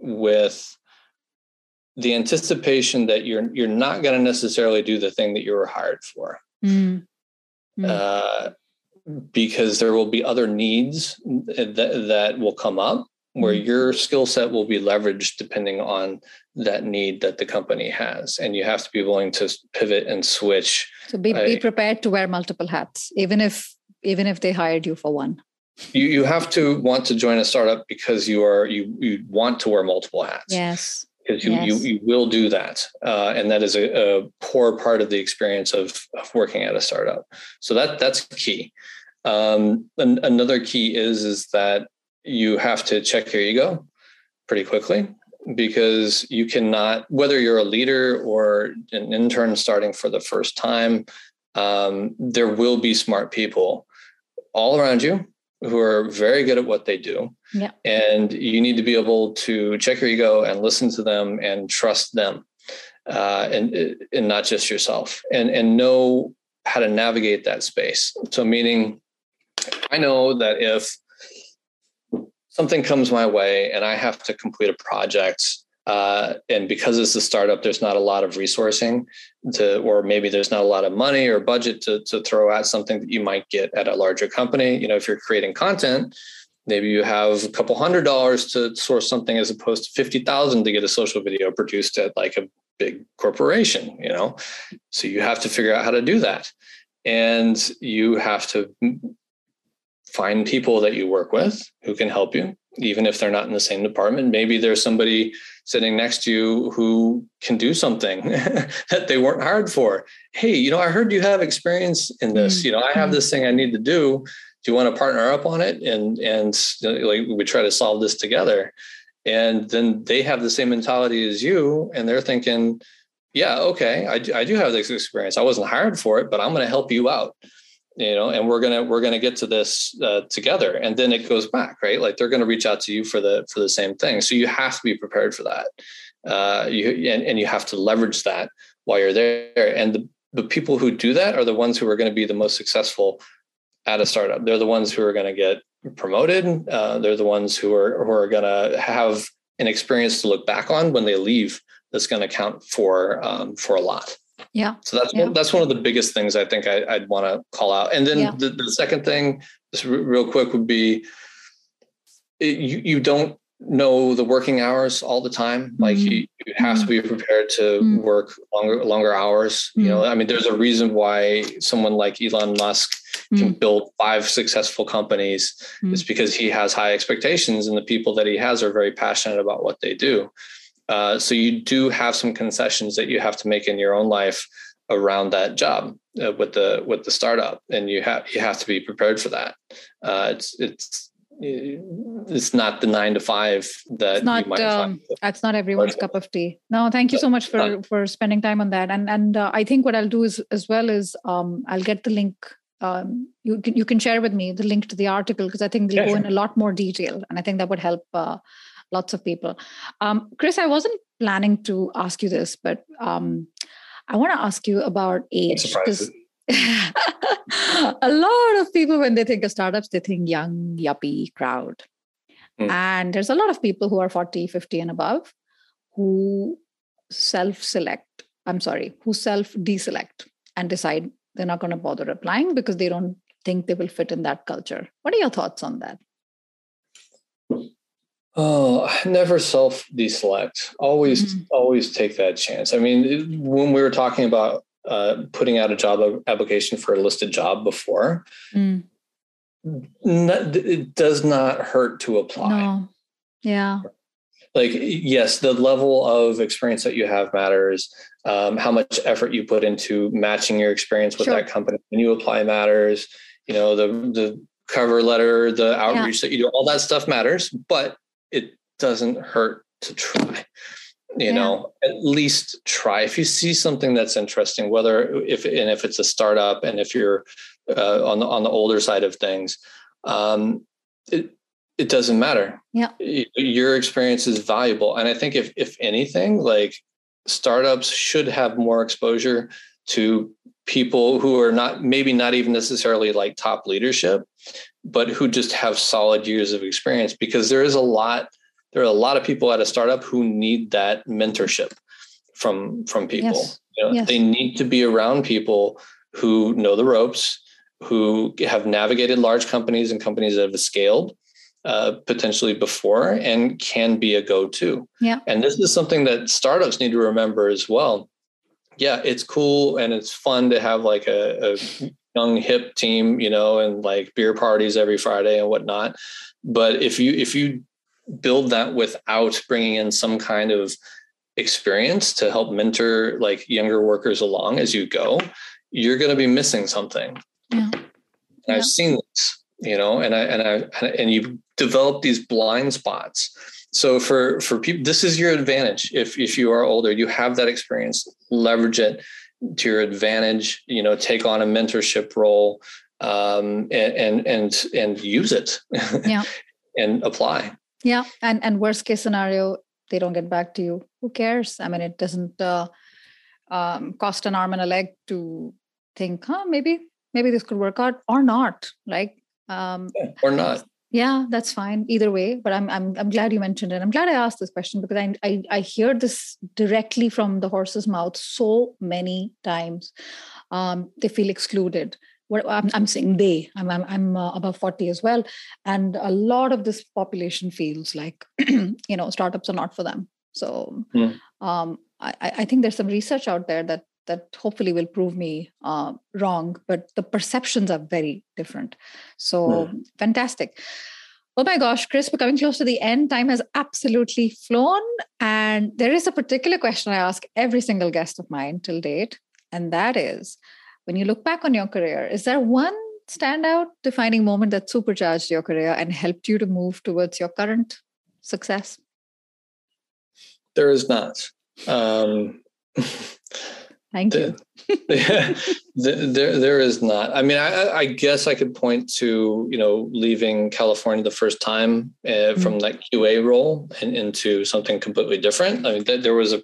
with the anticipation that you're you're not going to necessarily do the thing that you were hired for. Mm. Mm. Uh, because there will be other needs that, that will come up where mm-hmm. your skill set will be leveraged depending on that need that the company has and you have to be willing to pivot and switch so be, be prepared to wear multiple hats even if even if they hired you for one you you have to want to join a startup because you are you you want to wear multiple hats. Yes. Because you, yes. you you will do that, uh, and that is a, a core part of the experience of, of working at a startup. So that that's key. Um, an, another key is is that you have to check your ego pretty quickly because you cannot whether you're a leader or an intern starting for the first time um, there will be smart people all around you who are very good at what they do. Yeah. And you need to be able to check your ego and listen to them and trust them. Uh, and and not just yourself and and know how to navigate that space so meaning i know that if something comes my way and i have to complete a project uh, and because it's a startup, there's not a lot of resourcing to, or maybe there's not a lot of money or budget to, to throw at something that you might get at a larger company. You know, if you're creating content, maybe you have a couple hundred dollars to source something as opposed to 50,000 to get a social video produced at like a big corporation, you know? So you have to figure out how to do that. And you have to find people that you work with who can help you even if they're not in the same department. Maybe there's somebody sitting next to you who can do something that they weren't hired for. Hey you know i heard you have experience in this. Mm-hmm. you know i have mm-hmm. this thing i need to do. Do you want to partner up on it? And and like we try to solve this together. And then they have the same mentality as you and they're thinking yeah okay I, I do have this experience. I wasn't hired for it but i'm going to help you out you know and we're gonna we're gonna get to this uh, together. And then it goes back right? Like they're gonna reach out to you for the for the same thing. So you have to be prepared for that. Uh, you and, and you have to leverage that while you're there. And the, the people who do that are the ones who are going to be the most successful at a startup. They're the ones who are going to get promoted. Uh, they're the ones who are who are going to have an experience to look back on when they leave that's going to count for um, for a lot yeah. So that's yeah. one, that's one of the biggest things I think I, would want to call out. And then yeah. the, the, second thing, just real quick, would be it, you you don't know the working hours all the time. Like mm-hmm. you, you, have to be prepared to mm-hmm. work longer longer hours. Mm-hmm. You know, I mean, there's a reason why someone like Elon Musk can mm. build five successful companies. It's because he has high expectations, and the people that he has are very passionate about what they do. Uh, so you do have some concessions that you have to make in your own life around that job uh, with the with the startup, and you have you have to be prepared for that. Uh, it's it's it's not the nine to five that it's not um, that's not everyone's cup of tea no thank you so much for for spending time on that and and uh, i think what i'll do is as well is um, i'll get the link um, you can you can share with me the link to the article because i think they'll yeah, go sure. in a lot more detail and i think that would help uh, lots of people. Um, Chris, I wasn't planning to ask you this, but um, I want to ask you about age. Because a lot of people, when they think of startups, they think young, yuppie crowd. Mm. And there's a lot of people who are 40, 50 and above who self select, I'm sorry, who self deselect and decide they're not going to bother applying because they don't think they will fit in that culture. What are your thoughts on that? Oh, never self deselect. Always, mm-hmm. always take that chance. I mean, when we were talking about uh, putting out a job application for a listed job before, mm. not, it does not hurt to apply. No. Yeah. Like, yes, the level of experience that you have matters. Um, how much effort you put into matching your experience with sure. that company when you apply matters. You know, the the cover letter, the outreach yeah. that you do, all that stuff matters. But it doesn't hurt to try you yeah. know at least try. If you see something that's interesting whether if and if it's a startup and if you're uh, on the on the older side of things um, it it doesn't matter. Yeah. Your experience is valuable. And i think if if anything like startups should have more exposure to people who are not maybe not even necessarily like top leadership but who just have solid years of experience because there is a lot there are a lot of people at a startup who need that mentorship from from people yes. You know, yes. they need to be around people who know the ropes who have navigated large companies and companies that have scaled uh, potentially before and can be a go-to yeah and this is something that startups need to remember as well yeah it's cool and it's fun to have like a, a young hip team, you know, and like beer parties every Friday and whatnot. But if you if you build that without bringing in some kind of experience to help mentor like younger workers along as you go, you're going to be missing something. Yeah. yeah. I've seen this, you know, and I and I and you develop these blind spots. So for for people, this is your advantage. If if you are older, you have that experience. Leverage it to your advantage. You know, take on a mentorship role um, and and and and use it. Yeah. and apply. Yeah, and and worst case scenario, they don't get back to you. Who cares? I mean, it doesn't uh, um, cost an arm and a leg to think, huh, maybe maybe this could work out or not. Like um, yeah, or not. Yeah, that's fine either way. But I'm I'm I'm glad you mentioned it. I'm glad I asked this question because I I, I hear this directly from the horse's mouth so many times. Um, they feel excluded what I'm, I'm saying they i'm i'm, I'm uh, above 40 as well and a lot of this population feels like you know startups are not for them so mm. um, I, I think there's some research out there that that hopefully will prove me uh, wrong but the perceptions are very different so mm. fantastic Oh my gosh, Chris, we're coming close to the end. Time has absolutely flown. And there is a particular question I ask every single guest of mine till date. And that is when you look back on your career, is there one standout defining moment that supercharged your career and helped you to move towards your current success? There is not. Um, Thank you. there, there, there is not. I mean, I, I, guess I could point to you know leaving California the first time uh, mm-hmm. from that QA role and into something completely different. I mean, th- there was a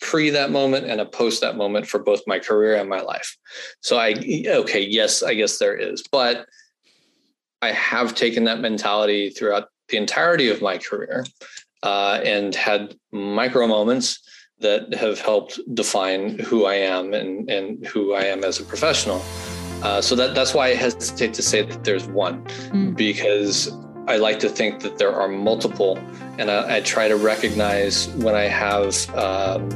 pre that moment and a post that moment for both my career and my life. So I okay, yes, I guess there is, but I have taken that mentality throughout the entirety of my career uh, and had micro moments that have helped define who I am and and who I am as a professional. Uh, so that that's why I hesitate to say that there's one mm. because I like to think that there are multiple, and I, I try to recognize when I have um,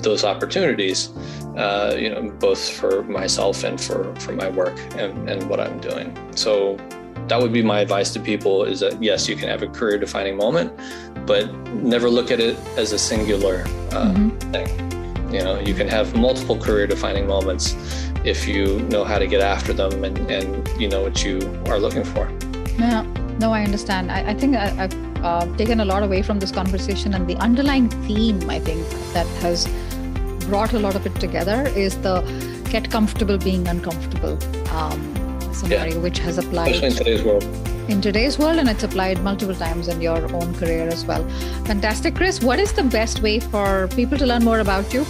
those opportunities, uh, you know, both for myself and for for my work and, and what I'm doing. So that would be my advice to people: is that yes, you can have a career-defining moment, but never look at it as a singular uh, mm-hmm. thing. You know, you can have multiple career-defining moments if you know how to get after them and and you know what you are looking for. Yeah. No, I understand. I, I think I, have uh, taken a lot away from this conversation, and the underlying theme I think that has brought a lot of it together is the get comfortable being uncomfortable um, yeah. which has applied Especially in today's world. In today's world, and it's applied multiple times in your own career as well. Fantastic, Chris. What is the best way for people to learn more about you?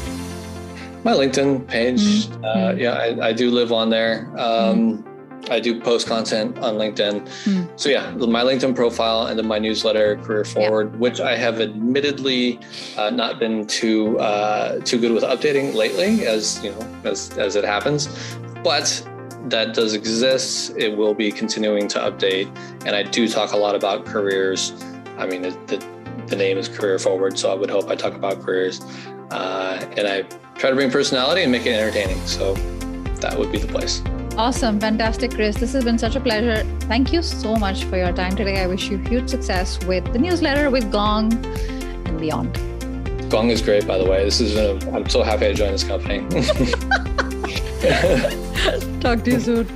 My LinkedIn page. Mm-hmm. Uh, yeah, I, I, do live on there. Um, mm-hmm I do post content on LinkedIn. Mm. So yeah, my LinkedIn profile and then my newsletter, Career Forward, yeah. which I have admittedly uh, not been too uh, too good with updating lately, as you know, as as it happens. But that does exist. It will be continuing to update, and I do talk a lot about careers. I mean, the, the, the name is Career Forward, so I would hope I talk about careers, uh, and I try to bring personality and make it entertaining. So that would be the place. Awesome. Fantastic, Chris. This has been such a pleasure. Thank you so much for your time today. I wish you huge success with the newsletter, with Gong, and beyond. Gong is great, by the way. This is a, I'm so happy I joined this company. Talk to you soon.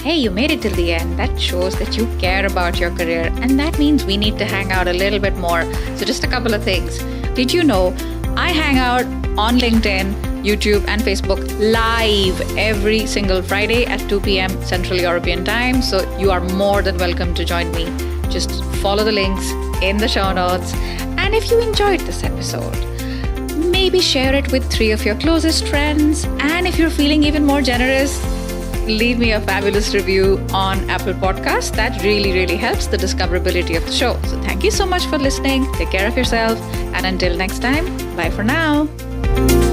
Hey, you made it till the end. That shows that you care about your career, and that means we need to hang out a little bit more. So, just a couple of things. Did you know I hang out on LinkedIn? YouTube, and Facebook live every single Friday at 2 p.m. Central European Time. So you are more than welcome to join me. Just follow the links in the show notes. And if you enjoyed this episode, maybe share it with three of your closest friends. And if you're feeling even more generous, leave me a fabulous review on Apple Podcasts. That really, really helps the discoverability of the show. So thank you so much for listening. Take care of yourself. And until next time, bye for now.